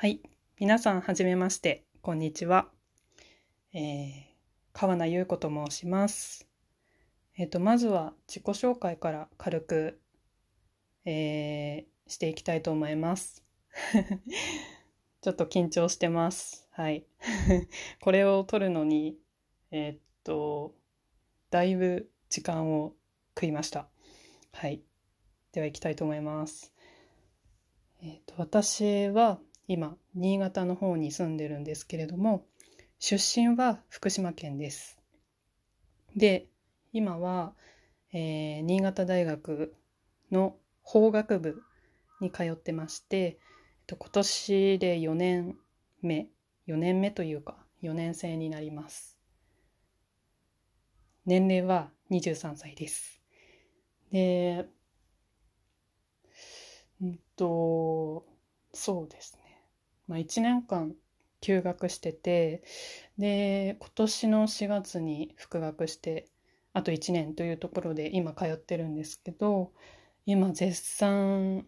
はい。皆さん、はじめまして。こんにちは。えー、川名優子と申します。えっ、と、まずは自己紹介から軽く、えー、していきたいと思います。ちょっと緊張してます。はい。これを撮るのに、えーっと、だいぶ時間を食いました。はい。では行きたいと思います。えっと、私は今、新潟の方に住んでるんですけれども、出身は福島県です。で、今は、えー新潟大学の法学部に通ってまして、えっと、今年で4年目、4年目というか、4年生になります。年齢は23歳です。で、うんと、そうです。まあ、1年間休学してて、で、今年の4月に復学して、あと1年というところで今通ってるんですけど、今絶賛、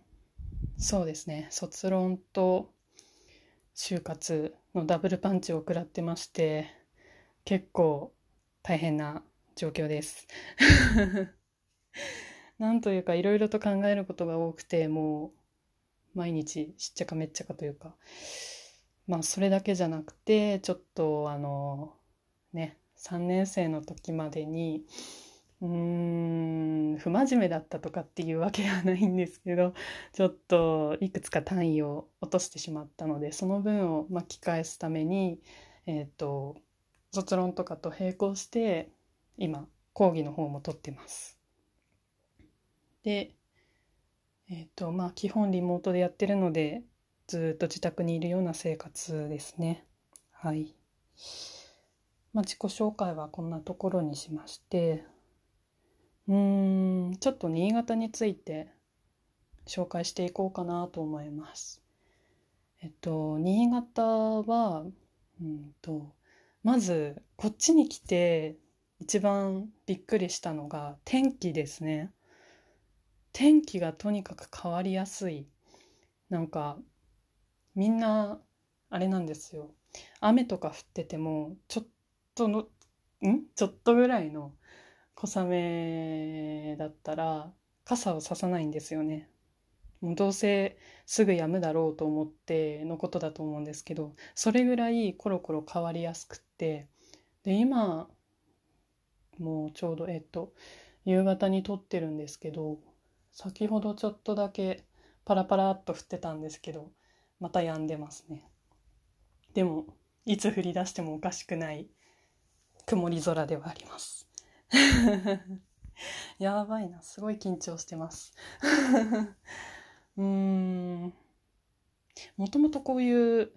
そうですね、卒論と就活のダブルパンチを食らってまして、結構大変な状況です。なんというかいろいろと考えることが多くてもう毎日しっちゃかめっちゃかというかまあそれだけじゃなくてちょっとあのね3年生の時までにうーん不真面目だったとかっていうわけではないんですけどちょっといくつか単位を落としてしまったのでその分を巻き返すためにえっ、と卒論とかと並行して今講義の方も取ってます。で、えっ、と、まあ、基本リモートでやってるので、ずっと自宅にいるような生活ですね。はい。まあ、自己紹介はこんなところにしまして、うーん、ちょっと新潟について紹介していこうかなと思います。えっと、新潟は、うんと、まず、こっちに来て、一番びっくりしたのが天気ですね。天気がとにかく変わりやすい。なんか、みんな、あれなんですよ。雨とか降ってても、ちょっとの、ん？ちょっとぐらいの小雨だったら、傘をささないんですよね。もうどうせすぐ止むだろうと思ってのことだと思うんですけど、それぐらいコロコロ変わりやすくって、で、今、もうちょうど、えっと、夕方に撮ってるんですけど、先ほどちょっとだけパラパラっと降ってたんですけど、また止んでますね。でも、いつ降り出してもおかしくない曇り空ではあります。やばいな、すごい緊張してます。うーん。もともとこういう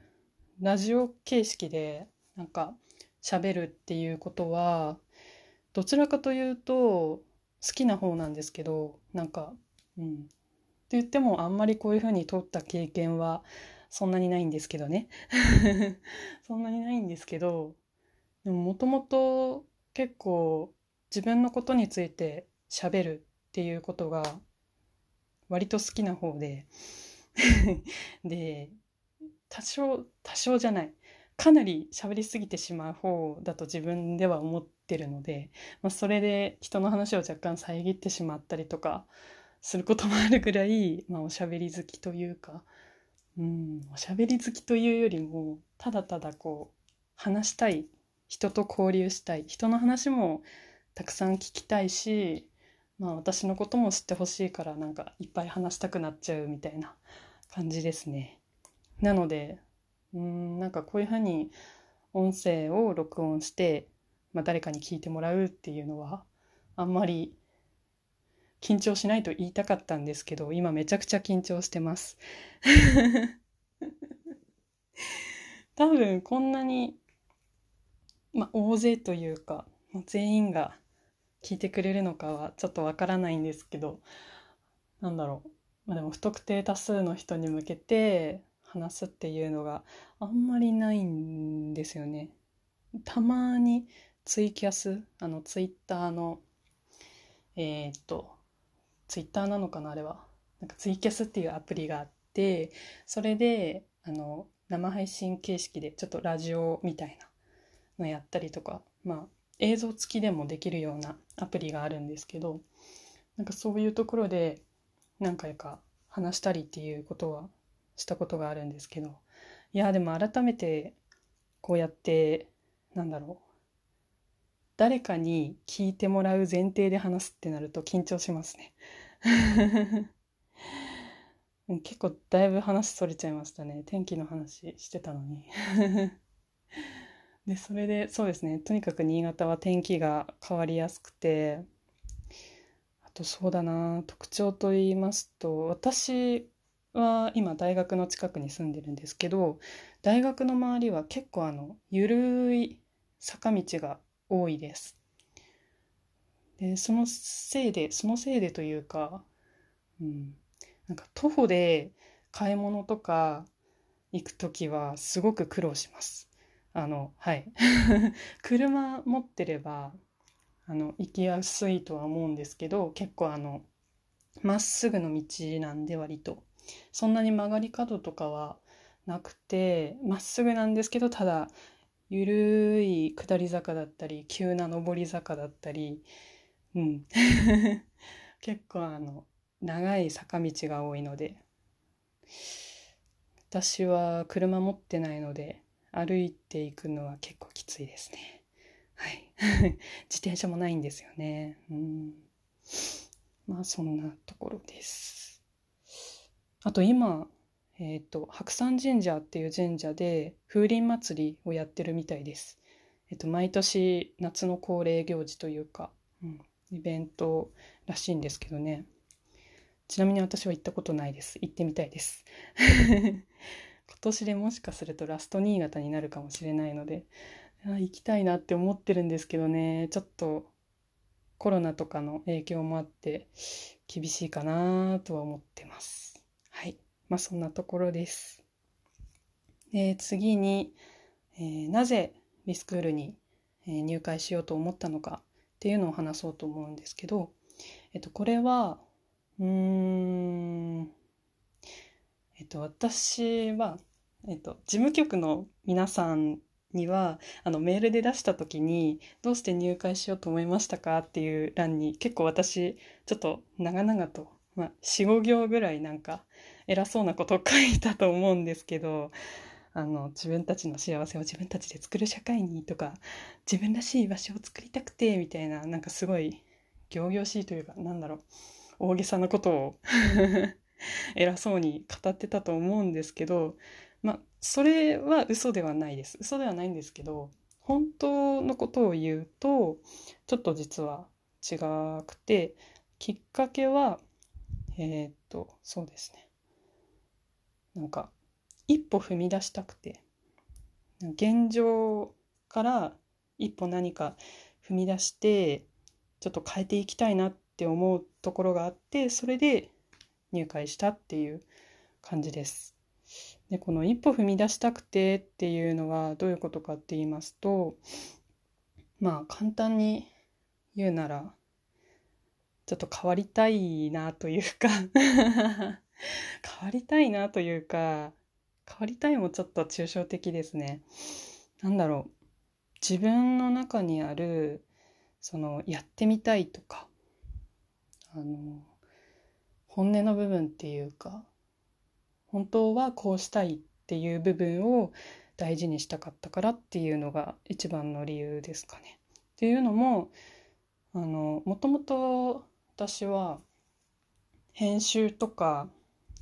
ラジオ形式でなんか喋るっていうことは、どちらかというと好きな方なんですけど、なんか、うん。って言ってもあんまりこういう風に撮った経験はそんなにないんですけどね。そんなにないんですけど、でももともと結構自分のことについて喋るっていうことが割と好きな方で、で、多少、多少じゃない。かなり喋りすぎてしまう方だと自分では思ってるので、まあ、それで人の話を若干遮ってしまったりとかすることもあるぐらい、まあ、おしゃべり好きというか、うん、おしゃべり好きというよりも、ただただこう、話したい、人と交流したい、人の話もたくさん聞きたいし、まあ私のことも知ってほしいからなんかいっぱい話したくなっちゃうみたいな感じですね。なので、うん、なんかこういうふうに音声を録音して、まあ、誰かに聞いてもらうっていうのはあんまり緊張しないと言いたかったんですけど今めちゃくちゃ緊張してます 多分こんなに、まあ、大勢というかまあ全員が聞いてくれるのかはちょっとわからないんですけどなんだろう、まあ、でも不特定多数の人に向けて話すっていうのがあんまりないんですよね。たまにツイキャス、あのツイッターの、えーっと、ツイッターなのかなあれは。なんかツイキャスっていうアプリがあって、それで、あの、生配信形式でちょっとラジオみたいなのやったりとか、まあ、映像付きでもできるようなアプリがあるんですけどなんかそういうところで何回か話したりっていうことはしたことがあるんですけどいやでも改めてこうやってなんだろう誰かに聞いてもらう前提で話すってなると緊張しますね。結構だいぶ話それちゃいましたね。天気の話してたのに。でそれでそうですね。とにかく新潟は天気が変わりやすくてあとそうだな。特徴と言いますと私は今大学の近くに住んでるんですけど大学の周りは結構あの緩い坂道が多いです。でそのせいでそのせいでというか、うん、なんか徒歩で買い物とか行く時はすごく苦労します。あのはい 車持ってればあの行きやすいとは思うんですけど結構あのまっすぐの道なんで割とそんなに曲がり角とかはなくてまっすぐなんですけどただゆるい下り坂だったり急な上り坂だったりうん。結構あの長い坂道が多いので。私は車持ってないので歩いていくのは結構きついですね。はい。自転車もないんですよね。うん。まあそんなところです。あと今えっ、ー、と白山神社っていう神社で風鈴祭りをやってるみたいです。えっ、ー、と毎年夏の恒例行事というか、うん、イベントらしいんですけどね。ちなみに私は行ったことないです。行ってみたいです。今年でもしかするとラスト新潟になるかもしれないので、行きたいなって思ってるんですけどね、ちょっとコロナとかの影響もあって厳しいかなとは思ってます。まあそんなところです。で次に、えー、なぜリスクールに入会しようと思ったのかっていうのを話そうと思うんですけど、えっと、これはうーんえっと私は、えっと、事務局の皆さんにはあのメールで出した時に「どうして入会しようと思いましたか?」っていう欄に結構私ちょっと長々と、まあ、45行ぐらいなんか偉そうなことを書いたと思うんですけどあの自分たちの幸せを自分たちで作る社会にとか自分らしい場所を作りたくてみたいななんかすごい仰々しいというかなんだろう大げさなことを 偉そうに語ってたと思うんですけどまあそれは嘘ではないです。嘘ではないんですけど本当のことを言うとちょっと実は違くてきっかけはえー、っとそうですね。なんか一歩踏み出したくて現状から一歩何か踏み出してちょっと変えていきたいなって思うところがあってそれで入会したっていう感じです。でこの一歩踏み出したくてっていうのはどういうことかって言いますとまあ簡単に言うならちょっと変わりたいなというか 変わりたいなというか、変わりたいもちょっと抽象的ですね。なんだろう。自分の中にある、その、やってみたいとか、あの、本音の部分っていうか、本当はこうしたいっていう部分を大事にしたかったからっていうのが一番の理由ですかね。っていうのも、あの、もともと私は編集とか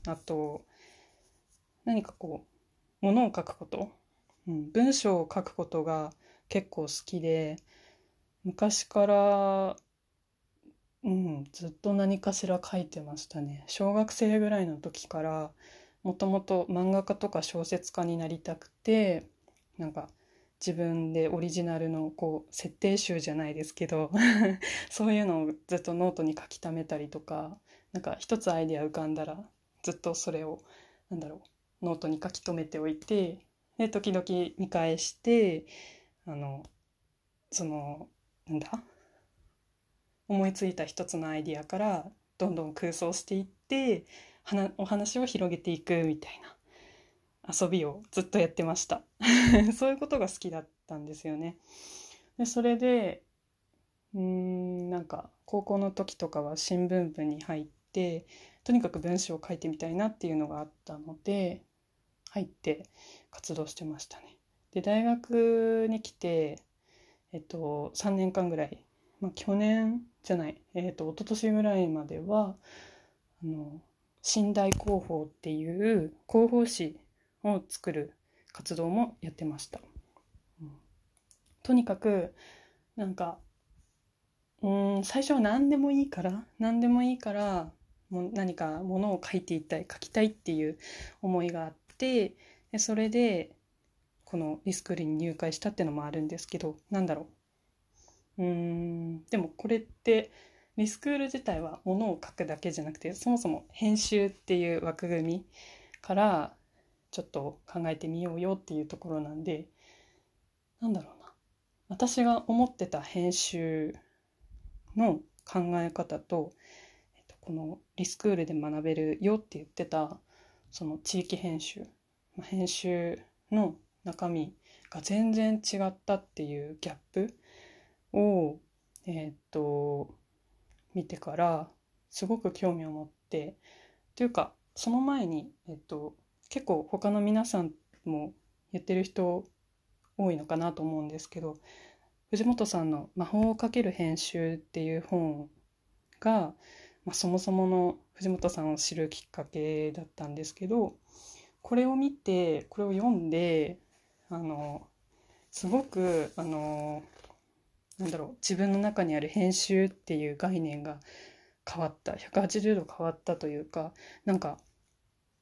あと何かこうものを書くこと、うん、文章を書くことが結構好きで昔からうん、ずっと何かしら書いてましたね。小学生ぐらいの時からもともと漫画家とか小説家になりたくてなんか自分でオリジナルのこう設定集じゃないですけど そういうのをずっとノートに書き溜めたりとかなんか一つアイデア浮かんだらずっとそれをなんだろうノートに書き留めておいてで時々見返してあのそのなんだ？思いついた一つのアイディアからどんどん空想していってお話を広げていくみたいな遊びをずっとやってました。そういうことが好きだったんですよね。でそれでうーんなんか高校の時とかは新聞部に入ってとにかく文章を書いてみたいなっていうのがあったので入って活動してましたね。で大学に来て、えっと、3年間ぐらい、まあ、去年じゃない、えっと、一昨年ぐらいまではあの寝台広報っていう広報誌を作る活動もやってました。とにかくなんかうん最初は何でもいいから何でもいいからも何かものを書いていたい書きたいっていう思いがあってでそれでこのリスクールに入会したっていうのもあるんですけどなんだろう。うーんでもこれってリスクール自体はものを書くだけじゃなくてそもそも編集っていう枠組みからちょっと考えてみようよっていうところなんでなんだろうな。私が思ってた編集の考え方、と、このリスクールで学べるよって言ってたその地域編集編集の中身が全然違ったっていうギャップをえっと見てからすごく興味を持ってというかその前に、えっと、結構他の皆さんも言ってる人多いのかなと思うんですけど藤本さんの「魔法をかける編集」っていう本が、まあ、そもそもの藤本さんを知るきっかけだったんですけどこれを見てこれを読んであのすごくあのなんだろう自分の中にある編集っていう概念が変わった180度変わったというかなんか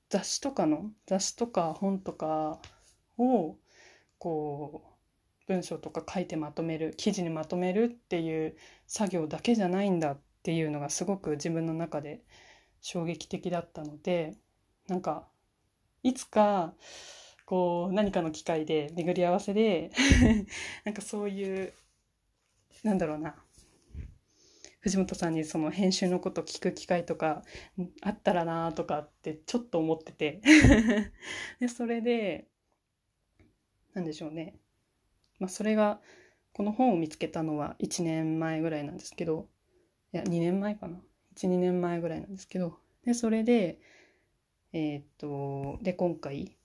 雑誌とかの雑誌とか本とかをこう文章とか書いてまとめる記事にまとめるっていう作業だけじゃないんだっていうのがすごく自分の中で衝撃的だったのでなんかいつかこう何かの機会で巡り合わせで なんかそういうなんだろうな藤本さんにその編集のこと聞く機会とかあったらなとかってちょっと思ってて でそれでなんでしょうね。まあ、それがこの本を見つけたのは1年前ぐらいなんですけどいや2年前かな。12年前ぐらいなんですけど。でそれでえー、っとで今回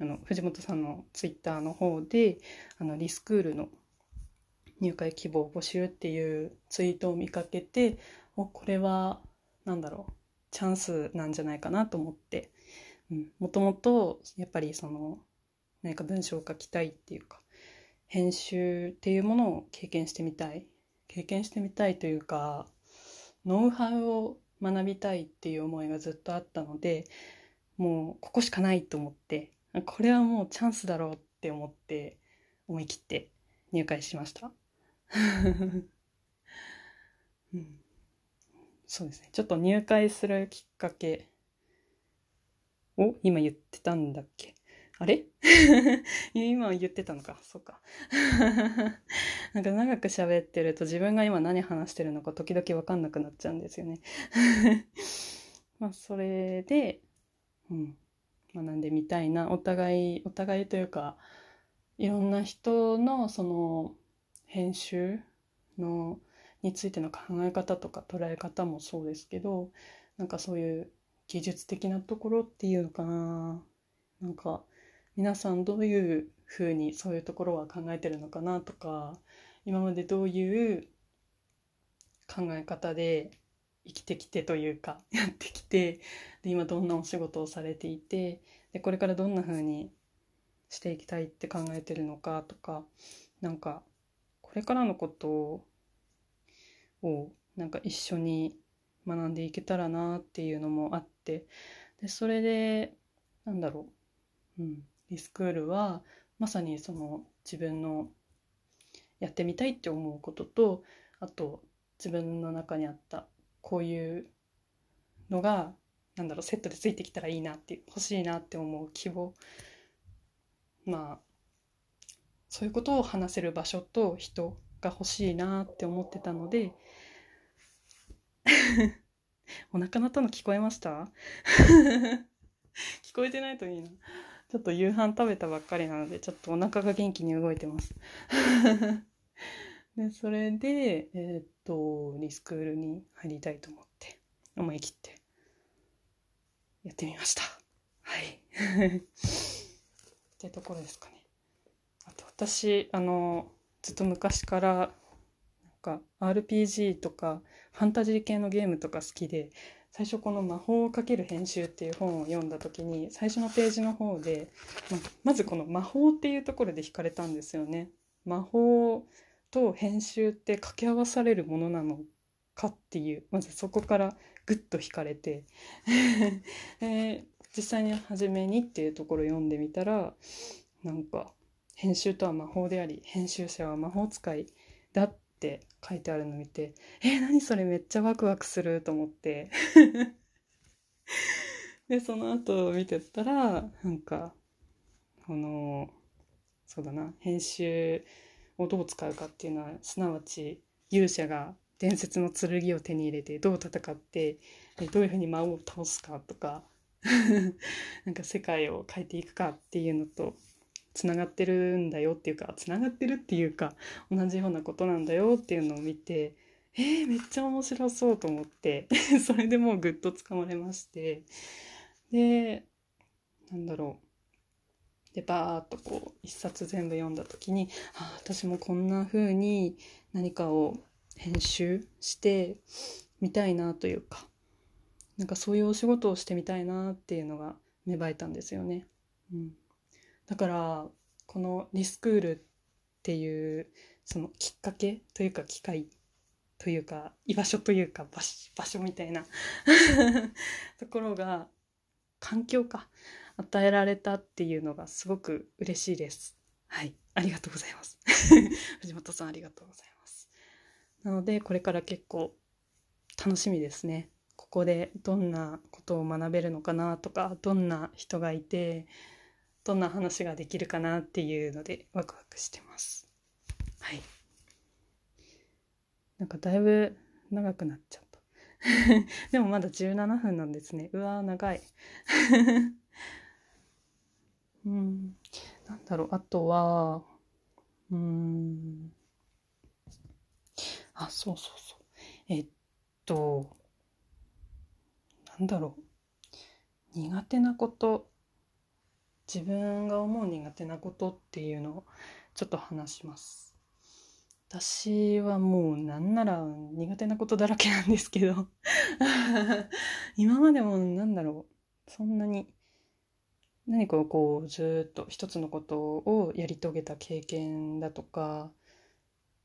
あの藤本さんのツイッターの方であのリスクールの入会希望募集っていうツイートを見かけておこれは何だろうチャンスなんじゃないかなと思って、うん、もともとやっぱりその何か文章を書きたいっていうか編集っていうものを経験してみたい。経験してみたいというかノウハウを学びたいっていう思いがずっとあったのでもうここしかないと思ってこれはもうチャンスだろうって思って思い切って入会しました、うん、そうですね。ちょっと入会するきっかけを今言ってたんだっけ？あれ？今言ってたのか。そうか。なんか長く喋ってると自分が今何話してるのか時々わかんなくなっちゃうんですよね。まあそれで、うん、学んでみたいな。お互い、お互いというか、いろんな人のその編集のについての考え方とか捉え方もそうですけど、なんかそういう技術的なところっていうのかな。なんか皆さんどういうふうにそういうところは考えてるのかなとか今までどういう考え方で生きてきてというか やってきてで今どんなお仕事をされていてでこれからどんなふうにしていきたいって考えてるのかとかなんかこれからのことをなんか一緒に学んでいけたらなっていうのもあってでそれでなんだろううん。リスクールはまさにその自分のやってみたいって思うこととあと自分の中にあったこういうのがなんだろうセットでついてきたらいいなって欲しいなって思う希望。まあそういうことを話せる場所と人が欲しいなって思ってたので お腹鳴ったの聞こえました？聞こえてないといいな。ちょっと夕飯食べたばっかりなので、ちょっとお腹が元気に動いてます。で、それで、えー、っと、リスクールに入りたいと思って、思い切ってやってみました。はい。ってところですかね。あと私、あの、ずっと昔から、なんか RPG とかファンタジー系のゲームとか好きで、最初この「魔法をかける編集」っていう本を読んだ時に最初のページの方でままずこの「魔法」っていうところで惹かれたんですよね。魔法と編集って掛け合わされるものなのかっていうまずそこからグッと惹かれて で実際に初めにっていうところを読んでみたらなんか編集とは魔法であり編集者は魔法使いだっって書いてあるの見てえー、何それめっちゃワクワクすると思って。でその後見てたらなんかこのそうだな編集をどう使うかっていうのはすなわち勇者が伝説の剣を手に入れてどう戦ってどういうふうに魔王を倒すかとか なんか世界を変えていくかっていうのとつながってるんだよっていうかつながってるっていうか同じようなことなんだよっていうのを見てえー、めっちゃ面白そうと思って それでもうぐっとつかまれまして。でなんだろう。でバーッとこう一冊全部読んだ時にあ私もこんな風に何かを編集してみたいなというかなんかそういうお仕事をしてみたいなっていうのが芽生えたんですよね。うん、だからこのリスクールっていうそのきっかけというか機会というか居場所というか場所みたいな ところが環境か与えられたっていうのがすごく嬉しいです。はい。ありがとうございます。藤本さんありがとうございます。なので、これから結構楽しみですね。ここでどんなことを学べるのかなとか、どんな人がいて、どんな話ができるかなっていうのでワクワクしてます。はい。なんかだいぶ長くなっちゃった。でもまだ17分なんですね。うわー長い。うん、なんだろう、あとは、うん、あ、そうそうそう。えっと、なんだろう、苦手なこと、自分が思う苦手なことっていうのをちょっと話します。私はもうなんなら苦手なことだらけなんですけど。今までもなんだろう、そんなに何かをこうずっと一つのことをやり遂げた経験だとかっ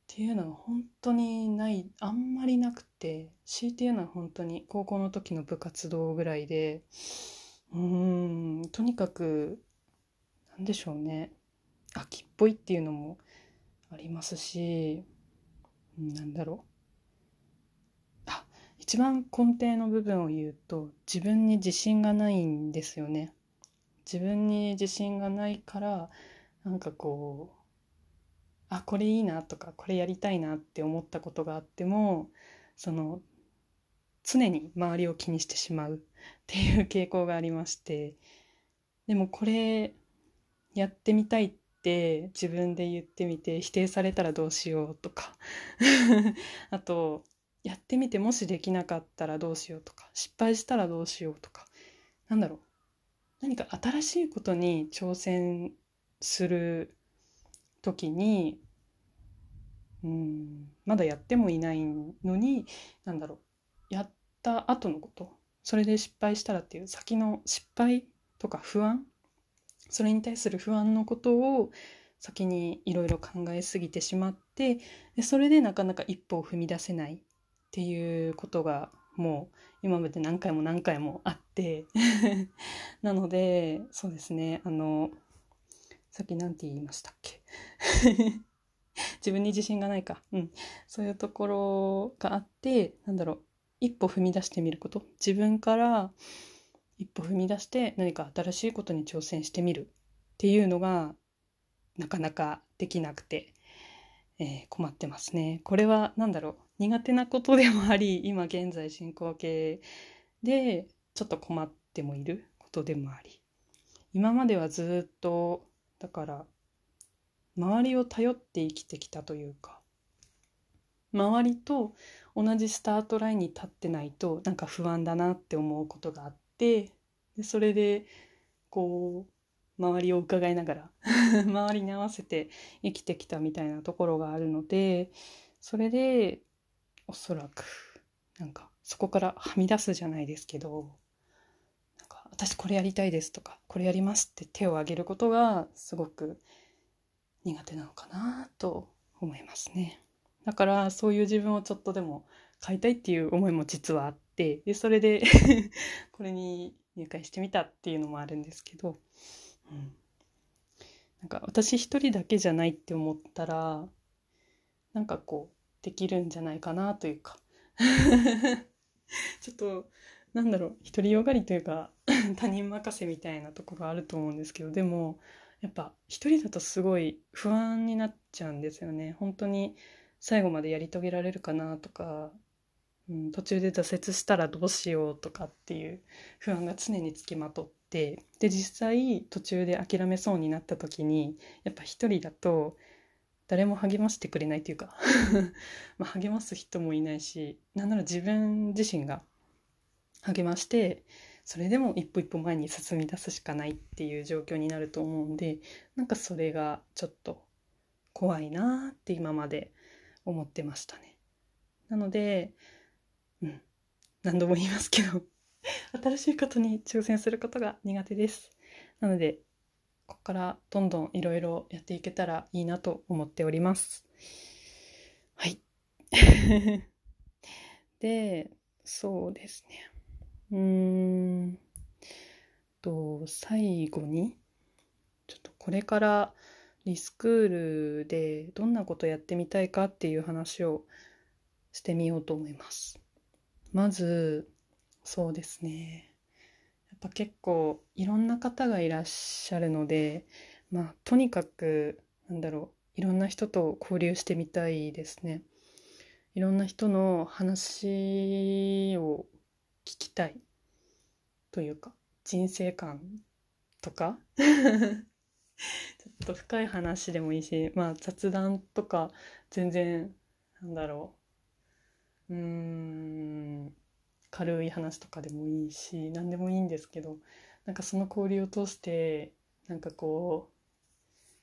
ていうのは本当にないあんまりなくて。強いて言うのは本当に高校の時の部活動ぐらいで。うーんとにかくなんでしょうね秋っぽいっていうのもありますしなんだろうあ一番根底の部分を言うと自分に自信がないんですよね。自分に自信がないからなんかこうあこれいいなとかこれやりたいなって思ったことがあってもその常に周りを気にしてしまうっていう傾向がありましてでもこれやってみたいって自分で言ってみて否定されたらどうしようとか。あとやってみてもしできなかったらどうしようとか。失敗したらどうしようとか。なんだろう。何か新しいことに挑戦する時にうんまだやってもいないのに何だろう。やった後のこと。それで失敗したらっていう先の失敗とか不安それに対する不安のことを先にいろいろ考えすぎてしまってでそれでなかなか一歩を踏み出せないっていうことがもう今まで何回も何回もあって なのでそうですねあのさっき何て言いましたっけ？自分に自信がないか。うん。そういうところがあってなんだろう一歩踏み出してみること。自分から一歩踏み出して何か新しいことに挑戦してみるっていうのがなかなかできなくて、えー、困ってますね。これは何だろう苦手なことでもあり今現在進行形でちょっと困ってもいることでもあり今まではずっとだから周りを頼って生きてきたというか周りと同じスタートラインに立ってないとなんか不安だなって思うことがあってでそれでこう周りを伺いながら 周りに合わせて生きてきたみたいなところがあるのでそれでおそらくなんかそこからはみ出すじゃないですけどなんか私これやりたいですとかこれやりますって手を挙げることがすごく苦手なのかなと思いますね。だからそういう自分をちょっとでも変えたいっていう思いも実はあってでそれで これに入会してみたっていうのもあるんですけど、うん、なんか私一人だけじゃないって思ったらなんかこうできるんじゃないかなというか。ちょっとなんだろう独りよがりというか 他人任せみたいなところあると思うんですけどでもやっぱ一人だとすごい不安になっちゃうんですよね。本当に最後までやり遂げられるかなとか、うん、途中で挫折したらどうしようとかっていう不安が常につきまとってで実際途中で諦めそうになった時にやっぱ一人だと誰も励ましてくれないというか ま励ます人もいないしなんなら自分自身が励ましてそれでも一歩一歩前に進み出すしかないっていう状況になると思うんでなんかそれがちょっと怖いなって今まで思ってましたね。なので、何度も言いますけど 新しいことに挑戦することが苦手です。なので、ここからどんどんいろいろやっていけたらいいなと思っております。はい。で、そうですね。うーんと最後にちょっとこれからリスクールでどんなことやってみたいかっていう話をしてみようと思います。まずそうですね。やっぱ結構いろんな方がいらっしゃるのでまあとにかくなんだろういろんな人と交流してみたいですね。いろんな人の話を聞きたい。というか人生観とか。ちょっと深い話でもいいしまあ雑談とか全然なんだろうーん軽い話とかでもいいし何でもいいんですけどなんかその交流を通してなんかこ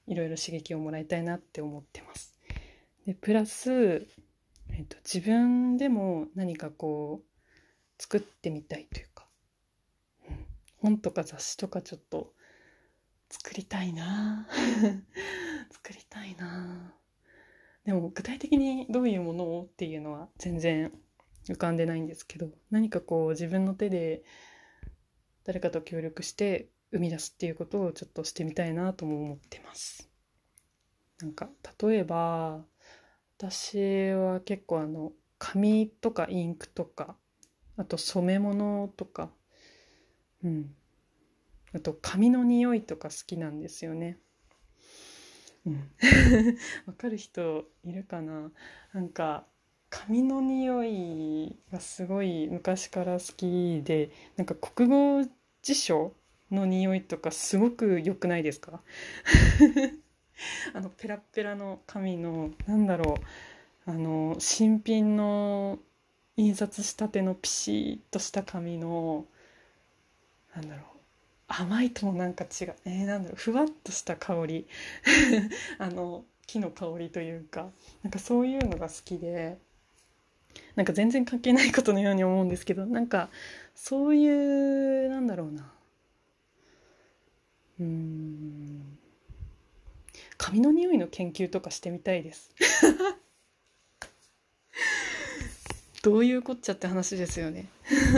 ういろいろ刺激をもらいたいなって思ってます。でプラス、えっと、自分でも何かこう作ってみたいというか本とか雑誌とかちょっと作りたいな 作りたいなでも具体的にどういうものをっていうのは全然浮かんでないんですけど何かこう自分の手で誰かと協力して生み出すっていうことをちょっとしてみたいなとも思ってますなんか例えば私は結構あの紙とかインクとかあと染め物とかうん。あと髪の匂いとか好きなんですよね。うん。わかる人いるかな？なんか髪の匂いがすごい昔から好きでなんか国語辞書の匂いとかすごく良くないですか？あのペラペラの紙のなんだろうあの新品の印刷したてのピシッとした紙のなんだろう甘いともなんか違う。えー、なんだろう。ふわっとした香り。あの木の香りというか。なんかそういうのが好きで。なんか全然関係ないことのように思うんですけど。なんかそういうなんだろうな。うん。髪の匂いの研究とかしてみたいです。どういうこっちゃって話ですよね。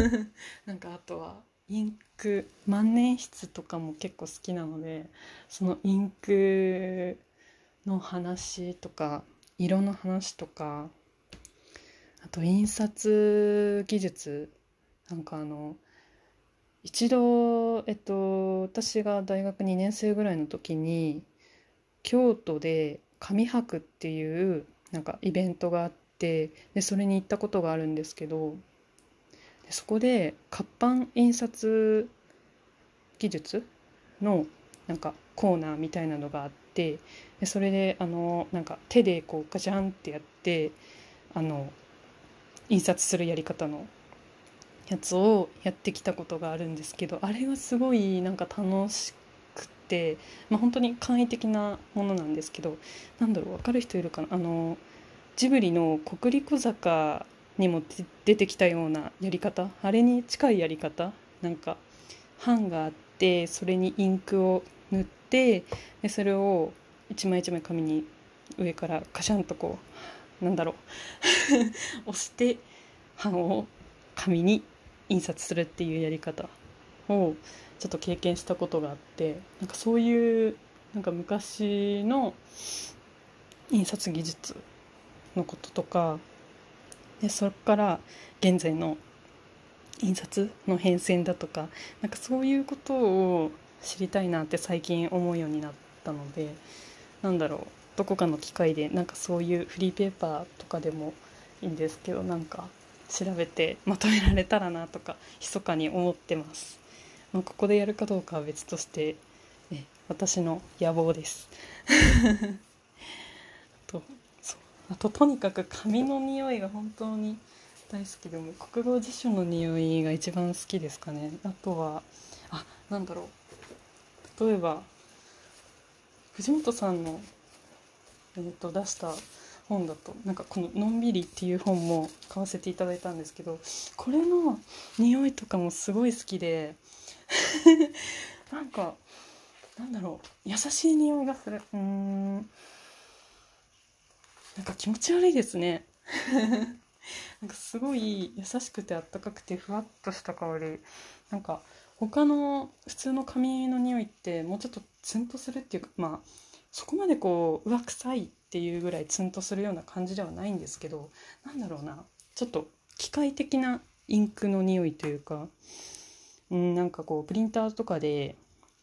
なんかあとはインク万年筆とかも結構好きなのでそのインクの話とか色の話とかあと印刷技術なんかあの一度えっと私が大学2年生ぐらいの時に京都で紙博っていうなんかイベントがあってでそれに行ったことがあるんですけどそこで活版印刷技術のなんかコーナーみたいなのがあってでそれであのなんか手でこうガチャンってやってあの印刷するやり方のやつをやってきたことがあるんですけどあれがすごいなんか楽しくて、まあ、本当に簡易的なものなんですけどなんだろう分かる人いるかな？あのジブリの「国立坂」にも出てきたようなやり方？あれに近いやり方？なんか版があってそれにインクを塗ってでそれを一枚一枚紙に上からカシャンとこうなんだろう？押して版を紙に印刷するっていうやり方をちょっと経験したことがあってなんかそういうなんか昔の印刷技術のこととかでそこから現在の印刷の変遷だとかなんかそういうことを知りたいなって最近思うようになったのでなんだろうどこかの機会でなんかそういうフリーペーパーとかでもいいんですけどなんか調べてまとめられたらなとか密かに思ってます、まあ、ここでやるかどうかは別としてえ私の野望です。あととにかく紙の匂いが本当に大好きでも国語辞書の匂いが一番好きですかね。あとはあなんだろう。例えば藤本さんの、えーと、出した本だとなんかこの「のんびり」っていう本も買わせていただいたんですけどこれの匂いとかもすごい好きで なんかなんだろう。優しい匂いがする。うん。なんか気持ち悪いですね。なんかすごい優しくてあったかくてふわっとした香り。なんか他の普通の髪の匂いってもうちょっとツンとするっていうかまあそこまでこううわ臭いっていうぐらいツンとするような感じではないんですけどなんだろうな。ちょっと機械的なインクの匂いというか、うん、なんかこうプリンターとかで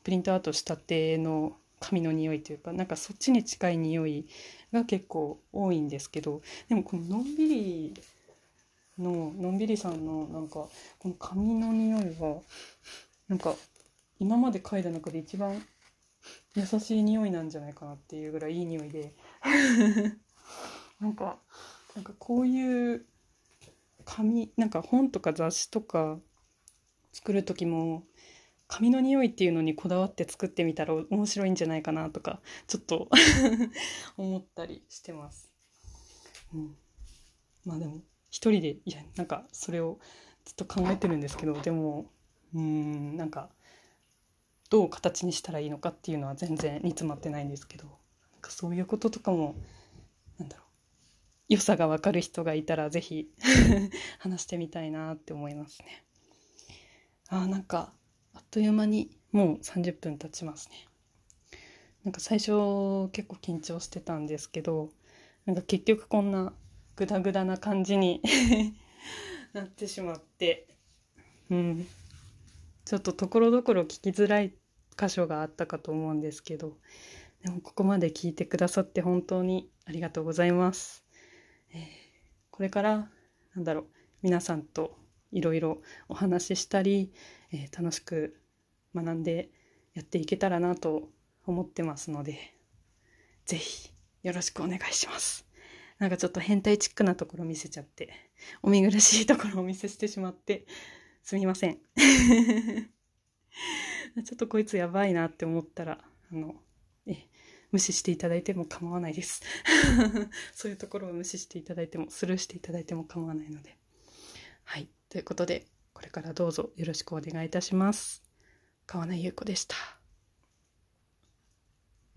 プリントアウトしたての紙の匂いというかなんかそっちに近い匂いが結構多いんですけどでもこののんびりののんびりさんのなんかこの紙の匂いはなんか今まで嗅いだ中で一番優しい匂いなんじゃないかなっていうぐらいいい匂いで なんかなんかこういう紙なんか本とか雑誌とか作る時も紙の匂いっていうのにこだわって作ってみたら面白いんじゃないかなとかちょっと 思ったりしてます。うん、まあでも一人でいやなんかそれをずっと考えてるんですけどでもうんなんかどう形にしたらいいのかっていうのは全然煮詰まってないんですけどなんかそういうこととかもなんだろう良さが分かる人がいたら是非 話してみたいなって思いますね。あなんかという間にもう30分経ちますね。なんか最初結構緊張してたんですけどなんか結局こんなグダグダな感じに なってしまってうん。ちょっとところどころ聞きづらい箇所があったかと思うんですけどでもここまで聞いてくださって本当にありがとうございます、えー、これからなんだろう皆さんといろいろお話ししたりえー、楽しく学んでやっていけたらなと思ってますので、ぜひよろしくお願いします。なんかちょっと変態チックなところ見せちゃって、お見苦しいところをお見せしてしまって、すみません。ちょっとこいつやばいなって思ったら、あの、え、無視していただいても構わないです。そういうところを無視していただいても、スルーしていただいても構わないので。はい。ということで、これからどうぞよろしくお願いいたします。川名優子でした。